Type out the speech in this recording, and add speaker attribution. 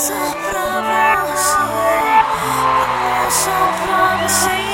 Speaker 1: So się, zabrała się